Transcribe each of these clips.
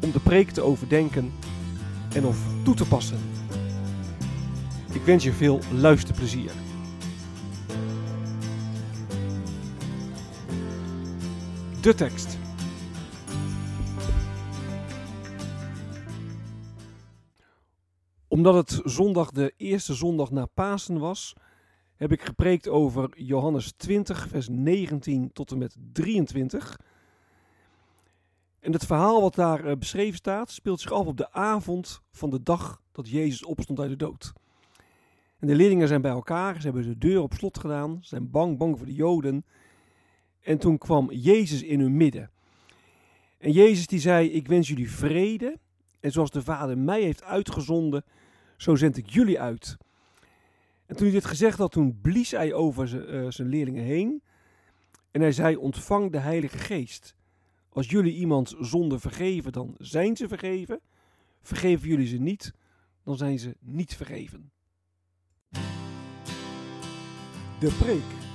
om de preek te overdenken en of toe te passen. Ik wens je veel luisterplezier. De tekst. Omdat het zondag de eerste zondag na Pasen was, heb ik gepreekt over Johannes 20, vers 19 tot en met 23. En het verhaal wat daar uh, beschreven staat, speelt zich af op de avond van de dag dat Jezus opstond uit de dood. En de leerlingen zijn bij elkaar, ze hebben de deur op slot gedaan, ze zijn bang, bang voor de Joden. En toen kwam Jezus in hun midden. En Jezus die zei, ik wens jullie vrede. En zoals de Vader mij heeft uitgezonden, zo zend ik jullie uit. En toen hij dit gezegd had, toen blies hij over zijn, uh, leerlingen heen. En hij zei, ontvang de Heilige Geest. Als jullie iemand zonde vergeven, dan zijn ze vergeven. Vergeven jullie ze niet, dan zijn ze niet vergeven. De preek.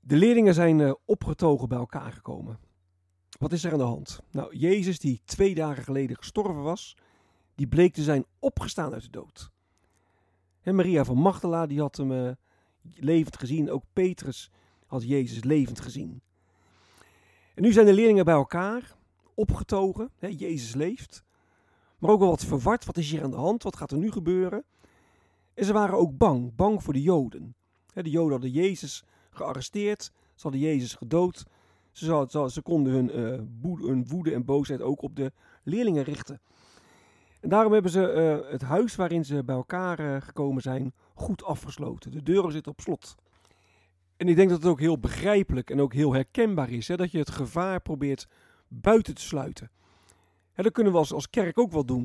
De leerlingen zijn uh, opgetogen bij elkaar gekomen. Wat is er aan de hand? Nou, Jezus, die twee dagen geleden gestorven was, die bleek te zijn opgestaan uit de dood. En Maria van Magdala, die had hem uh, levend gezien. Ook Petrus had Jezus levend gezien. En nu zijn de leerlingen bij elkaar, opgetogen. Hè, Jezus leeft. Maar ook wel wat verward. Wat is hier aan de hand? Wat gaat er nu gebeuren? En ze waren ook bang. Bang voor de Joden. Hè, de Joden hadden Jezus gearresteerd. Ze hadden Jezus gedood. Ze, ze, ze konden hun, woede, hun, woede, en boosheid ook op de leerlingen richten. En daarom hebben ze uh, het huis waarin ze bij elkaar uh, gekomen zijn goed afgesloten. De deuren zitten op slot. En ik denk dat het ook heel begrijpelijk en ook heel herkenbaar is hè, dat je het gevaar probeert buiten te sluiten. Hè, dat kunnen we als, kerk ook wel doen.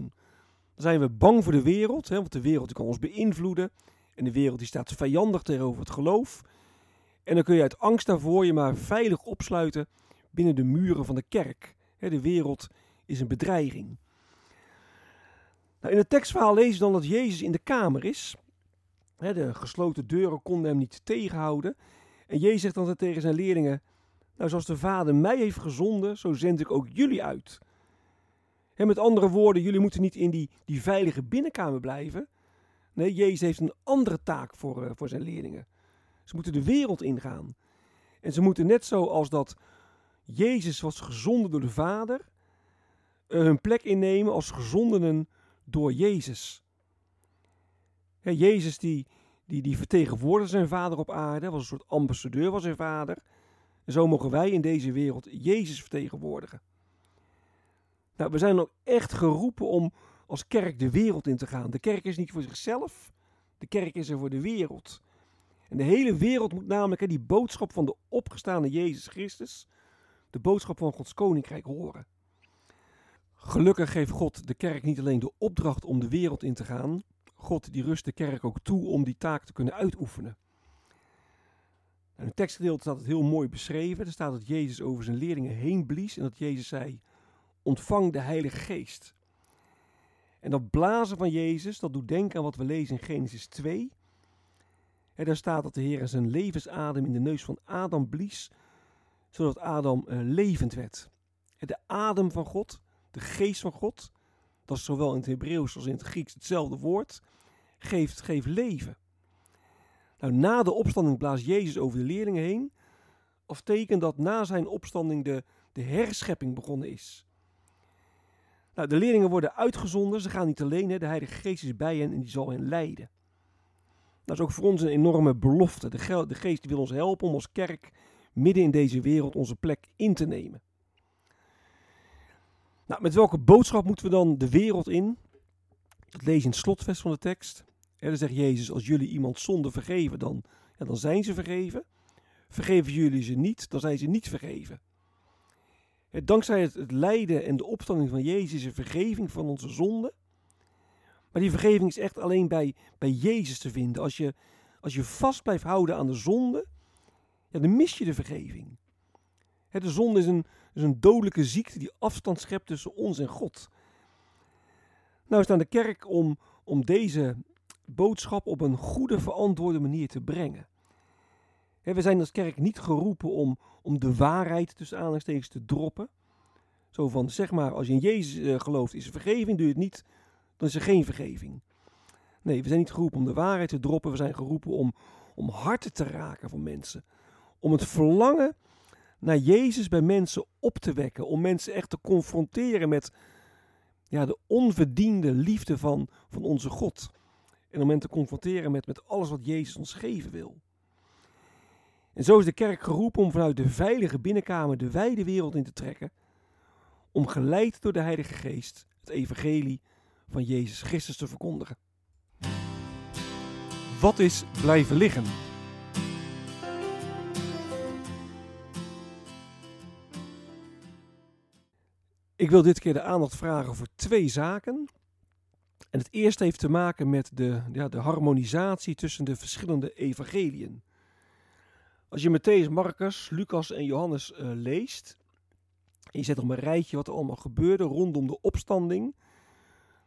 Dan zijn we bang voor de wereld, hè, want de wereld kan ons beïnvloeden. En de wereld die staat vijandig tegenover het geloof. En dan kun je uit angst daarvoor je maar veilig opsluiten binnen de muren van de kerk. De wereld is een bedreiging. Nou, in het tekstverhaal lezen we dan dat Jezus in de kamer is. De gesloten deuren konden hem niet tegenhouden. En Jezus zegt dan tegen zijn leerlingen: Nou, zoals de Vader mij heeft gezonden, zo zend ik ook jullie uit. Met andere woorden, jullie moeten niet in die, die veilige binnenkamer blijven. Nee, Jezus heeft een andere taak voor, uh, voor zijn leerlingen. Ze moeten de wereld ingaan. En ze moeten net zoals dat Jezus was gezonden door de Vader, uh, hun plek innemen als gezondenen door Jezus. Ja, Jezus die, die, die vertegenwoordigde zijn Vader op aarde, was een soort ambassadeur van zijn Vader. En zo mogen wij in deze wereld Jezus vertegenwoordigen. Nou, we zijn ook echt geroepen om als kerk de wereld in te gaan. De kerk is niet voor zichzelf, de kerk is er voor de wereld. En de hele wereld moet namelijk hè, die boodschap van de opgestaande Jezus Christus, de boodschap van Gods koninkrijk horen. Gelukkig geeft God de kerk niet alleen de opdracht om de wereld in te gaan, God die rust de kerk ook toe om die taak te kunnen uitoefenen. In het tekstgedeelte staat het heel mooi beschreven. Er staat dat Jezus over zijn leerlingen heen blies en dat Jezus zei, ontvang de Heilige Geest. En dat blazen van Jezus, dat doet denken aan wat we lezen in Genesis 2. En daar staat dat de Heer zijn levensadem in de neus van Adam blies, zodat Adam uh, levend werd. De adem van God, de geest van God, dat is zowel in het Hebreeuws als in het Grieks hetzelfde woord, geeft, geeft leven. Nou, na de opstanding blaast Jezus over de leerlingen heen, als teken dat na zijn opstanding de, de herschepping begonnen is. Nou, de leerlingen worden uitgezonden, ze gaan niet alleen, hè. de Heilige Geest is bij hen en die zal hen leiden. Dat is ook voor ons een enorme belofte. De, de Geest wil ons helpen om als kerk midden in deze wereld onze plek in te nemen. Nou, met welke boodschap moeten we dan de wereld in? Dat lees je in het slotvest van de tekst. En dan zegt Jezus, als jullie iemand zonde vergeven, dan, ja, dan zijn ze vergeven. Vergeven jullie ze niet, dan zijn ze niet vergeven. Dankzij het, lijden en de opstanding van Jezus is er vergeving van onze zonden. Maar die vergeving is echt alleen bij, bij Jezus te vinden. Als je, als je vast blijft houden aan de zonde, dan mis je de vergeving. De zonde is een, is een dodelijke ziekte die afstand schept tussen ons en God. Nou is het aan de kerk om, om deze boodschap op een goede, verantwoorde manier te brengen. we zijn als kerk niet geroepen om, om de waarheid tussen aanhalingstekens te droppen. Zo van, zeg maar, als je in Jezus uh, gelooft, is er vergeving. Doe je het niet, dan is er geen vergeving. Nee, we zijn niet geroepen om de waarheid te droppen. We zijn geroepen om, om harten te raken van mensen. Om het verlangen naar Jezus bij mensen op te wekken. Om mensen echt te confronteren met ja, de onverdiende liefde van, van onze God. En om hen te confronteren met, met alles wat Jezus ons geven wil. En zo is de kerk geroepen om vanuit de veilige binnenkamer de wijde wereld in te trekken. Om geleid door de Heilige Geest het evangelie van Jezus Christus te verkondigen. Wat is blijven liggen? Ik wil dit keer de aandacht vragen voor twee zaken. En het eerste heeft te maken met de, ja, de harmonisatie tussen de verschillende evangeliën. Als je Matthäus, Marcus, Lucas en Johannes uh, leest, en je zet op een rijtje wat er allemaal gebeurde rondom de opstanding,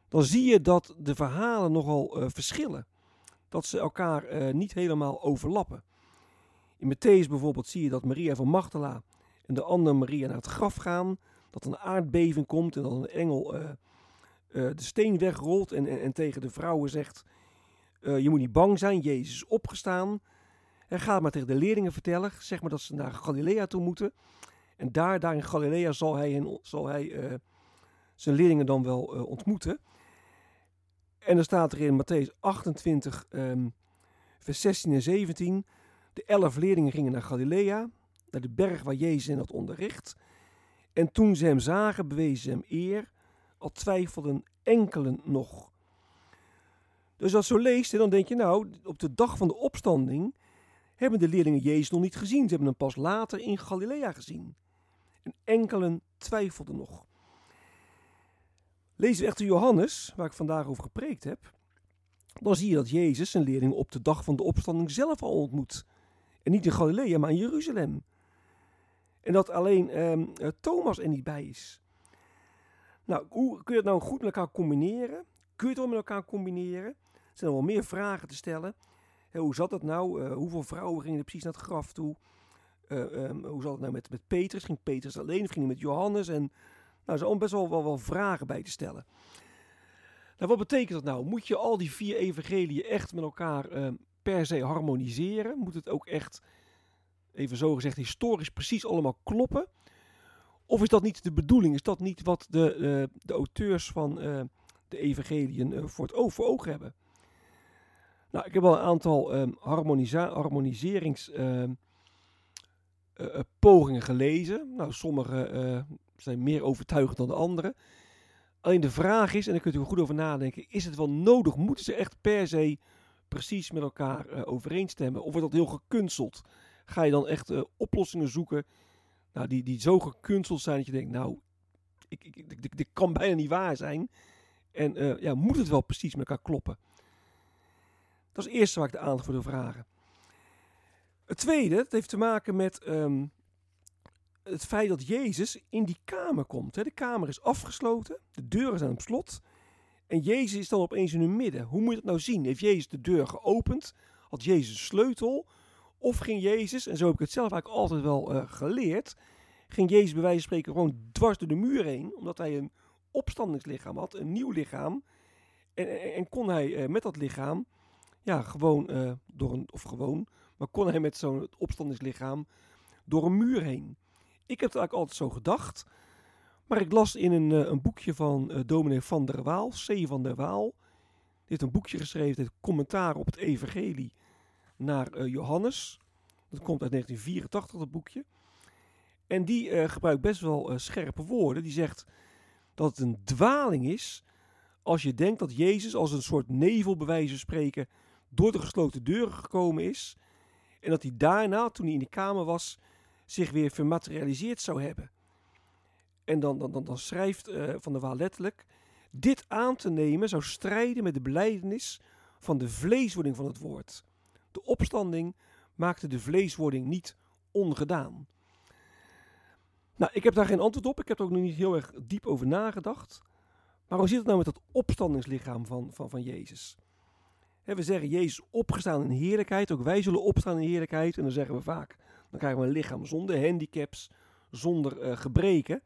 dan zie je dat de verhalen nogal uh, verschillen. Dat ze elkaar uh, niet helemaal overlappen. In Matthäus bijvoorbeeld zie je dat Maria van Magdala en de andere Maria naar het graf gaan, dat een aardbeving komt en dat een engel de steen wegrolt en, en, en, tegen de vrouwen zegt, je moet niet bang zijn, Jezus is opgestaan. En ga maar tegen de leerlingen vertellen, zeg maar dat ze naar Galilea toe moeten. En daar, daar in Galilea zal hij, zal hij zijn leerlingen dan wel ontmoeten. En dan staat er in Matthäus 28, um, ehm, vers 16 en 17. De elf leerlingen gingen naar Galilea, naar de berg waar Jezus hen had onderricht. En toen ze hem zagen, bewezen ze hem eer, al twijfelden enkelen nog. Dus als zo leest, dan denk je nou, op de dag van de opstanding hebben de leerlingen Jezus nog niet gezien. Ze hebben hem pas later in Galilea gezien. En enkelen twijfelden nog. Lezen we echter Johannes, waar ik vandaag over gepreekt heb, dan zie je dat Jezus zijn leerlingen op de dag van de opstanding zelf al ontmoet. En niet in Galilea, maar in Jeruzalem. En dat alleen ehm, eh, Thomas er niet bij is. Nou, hoe kun je het nou goed met elkaar combineren? Kun je het wel met elkaar combineren? Er zijn wel meer vragen te stellen hoe zat dat nou? Uh, hoeveel vrouwen gingen er precies naar het graf toe? Uh, um, hoe zat het nou met, met Petrus? Ging Petrus alleen of ging hij met Johannes? En nou, er zijn best wel, wel, vragen bij te stellen. Nou, wat betekent dat nou? Moet je al die vier evangeliën echt met elkaar uh, per se harmoniseren? Moet het ook echt, even zo gezegd, historisch precies allemaal kloppen? Of is dat niet de bedoeling? Is dat niet wat de, de auteurs van de evangeliën voor, het oog, voor hebben? Nou, ik heb al een aantal um, harmoniseringspogingen ehm, gelezen. Nou, sommige zijn meer overtuigend dan de andere. Alleen de vraag is, en daar kunt u goed over nadenken, is het wel nodig? Moeten ze echt per se precies met elkaar overeenstemmen? Of wordt dat heel gekunsteld? Ga je dan echt oplossingen zoeken nou, die, die zo gekunsteld zijn dat je denkt, nou, ik, ik, dit kan bijna niet waar zijn. En ja, moet het wel precies met elkaar kloppen? Dat is het eerste waar ik de aandacht voor wil vragen. Het tweede, het heeft te maken met ehm, het feit dat Jezus in die kamer komt. Hè. De kamer is afgesloten, de deuren zijn op slot. En Jezus is dan opeens in hun midden. Hoe moet je dat nou zien? Heeft Jezus de deur geopend? Had Jezus een sleutel? Of ging Jezus, en zo heb ik het zelf eigenlijk altijd wel uh, geleerd, ging Jezus bij wijze van spreken gewoon dwars door de muur heen, omdat hij een opstandingslichaam had, een nieuw lichaam. En, en, kon hij uh, met dat lichaam ja, gewoon uh, door een, of gewoon, maar kon hij met zo'n opstandingslichaam door een muur heen. Ik heb het eigenlijk altijd zo gedacht. Maar ik las in een, een boekje van uh, dominee van der Waal, C. van der Waal. Heeft een boekje geschreven, het commentaar op het evangelie naar Johannes. Dat komt uit 1984, dat boekje. En die gebruikt best wel scherpe woorden. Die zegt dat het een dwaling is als je denkt dat Jezus als een soort nevel spreken door de gesloten deuren gekomen is. En dat hij daarna, toen hij in de kamer was, zich weer vermaterialiseerd zou hebben. En dan, dan, dan, dan schrijft Van der Waal letterlijk: Dit aan te nemen zou strijden met de beleidenis van de vleeswording van het woord. De opstanding maakte de vleeswording niet ongedaan. Nou, ik heb daar geen antwoord op. Ik heb er ook nog niet heel erg diep over nagedacht. Maar hoe zit het nou met dat opstandingslichaam van, van, van Jezus? we zeggen Jezus opgestaan in heerlijkheid. Ook wij zullen opstaan in heerlijkheid. En dan zeggen we vaak, dan krijgen we een lichaam zonder handicaps, zonder uh, gebreken.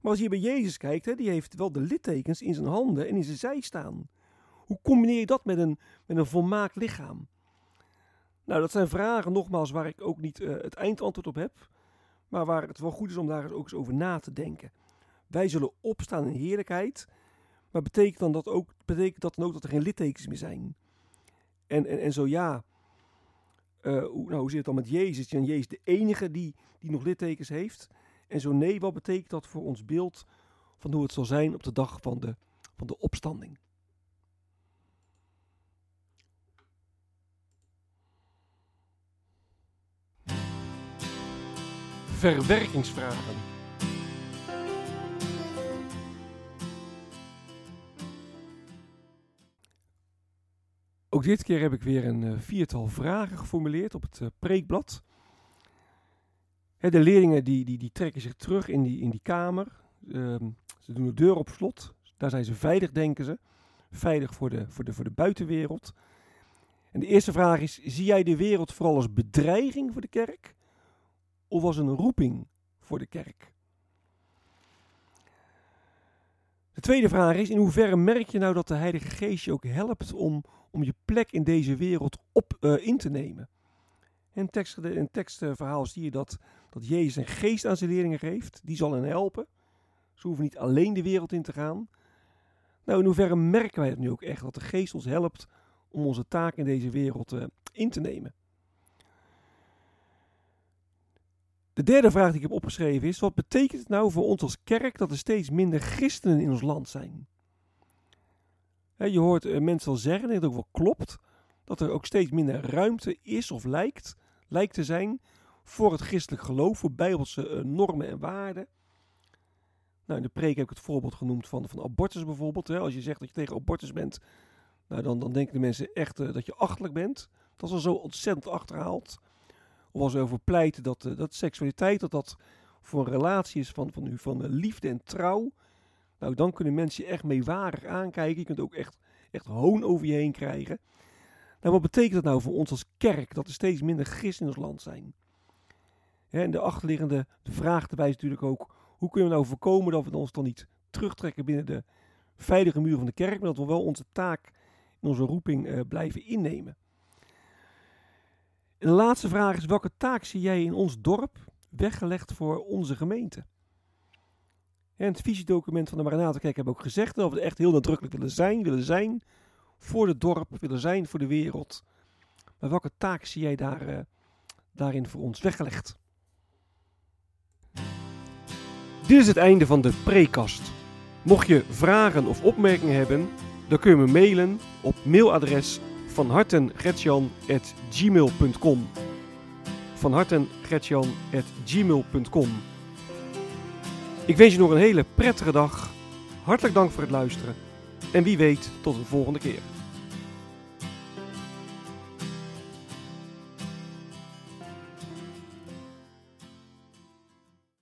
Maar als je bij Jezus kijkt, die heeft wel de littekens in zijn handen en in zijn zij staan. Hoe combineer je dat met een, met een volmaakt lichaam? Nou, dat zijn vragen nogmaals waar ik ook niet uh, het eindantwoord op heb. Maar waar het wel goed is om daar ook eens over na te denken. Wij zullen opstaan in heerlijkheid. Maar betekent, dan dat, ook, betekent dat dan ook dat er geen littekens meer zijn? En, en, en zo ja, uh, hoe, nou, zit het dan met Jezus? Is Jezus de enige die, die nog littekens heeft? En zo nee, wat betekent dat voor ons beeld van hoe het zal zijn op de dag van de, van de opstanding? Verwerkingsvragen. Ook dit keer heb ik weer een uh, viertal vragen geformuleerd op het uh, preekblad. De leerlingen die, die, die trekken zich terug in die, in die kamer. Uh, ze doen de deur op slot. Daar zijn ze veilig, denken ze. Veilig voor de, voor de, voor de buitenwereld. En de eerste vraag is: zie jij de wereld vooral als bedreiging voor de kerk? Of als een roeping voor de kerk? De tweede vraag is: in hoeverre merk je nou dat de Heilige Geest je ook helpt om, om je plek in deze wereld op, uh, in te nemen? In, tekst, in tekstverhaal zie je dat, dat Jezus een geest aan zijn leerlingen geeft. Die zal hen helpen. Ze hoeven niet alleen de wereld in te gaan. Nou, in hoeverre merken wij het nu ook echt dat de geest ons helpt om onze taak in deze wereld uh, in te nemen? De derde vraag die ik heb opgeschreven is: wat betekent het nou voor ons als kerk dat er steeds minder christenen in ons land zijn? je hoort uh, mensen wel zeggen, en het ook wel klopt, dat er ook steeds minder ruimte is of lijkt, lijkt te zijn voor het christelijk geloof, voor bijbelse uh, normen en waarden. Nou, in de preek heb ik het voorbeeld genoemd van, van abortus bijvoorbeeld. Als je zegt dat je tegen abortus bent, nou, dan, dan denken de mensen echt uh, dat je achterlijk bent. Dat is al zo ontzettend achterhaald. Of als we over pleiten dat, uh, dat seksualiteit, dat dat voor een relatie is van, van, van liefde en trouw. Nou, dan kunnen mensen je echt meewarig aankijken. Je kunt ook echt, echt hoon over je heen krijgen. Nou, wat betekent dat nou voor ons als kerk, dat er steeds minder christen in ons land zijn? en de achterliggende de vraag erbij is natuurlijk ook, hoe kunnen we nou voorkomen dat we ons dan niet terugtrekken binnen de veilige muur van de kerk, maar dat we wel onze taak in onze roeping uh, blijven innemen? En de laatste vraag is, welke taak zie jij in ons dorp weggelegd voor onze gemeente? En het visiedocument van de Maranatenkerk hebben ook gezegd dat we echt heel nadrukkelijk willen zijn, willen zijn voor het dorp, willen zijn voor de wereld. Maar welke taak zie jij daar, uh, daarin voor ons weggelegd? Dit is het einde van de prekast. Mocht je vragen of opmerkingen hebben, dan kun je me mailen op mailadres van hartengretjan.gmail.com van hartengretjan.gmail.com Ik wens je nog een hele prettige dag. Hartelijk dank voor het luisteren. En wie weet, tot een volgende keer.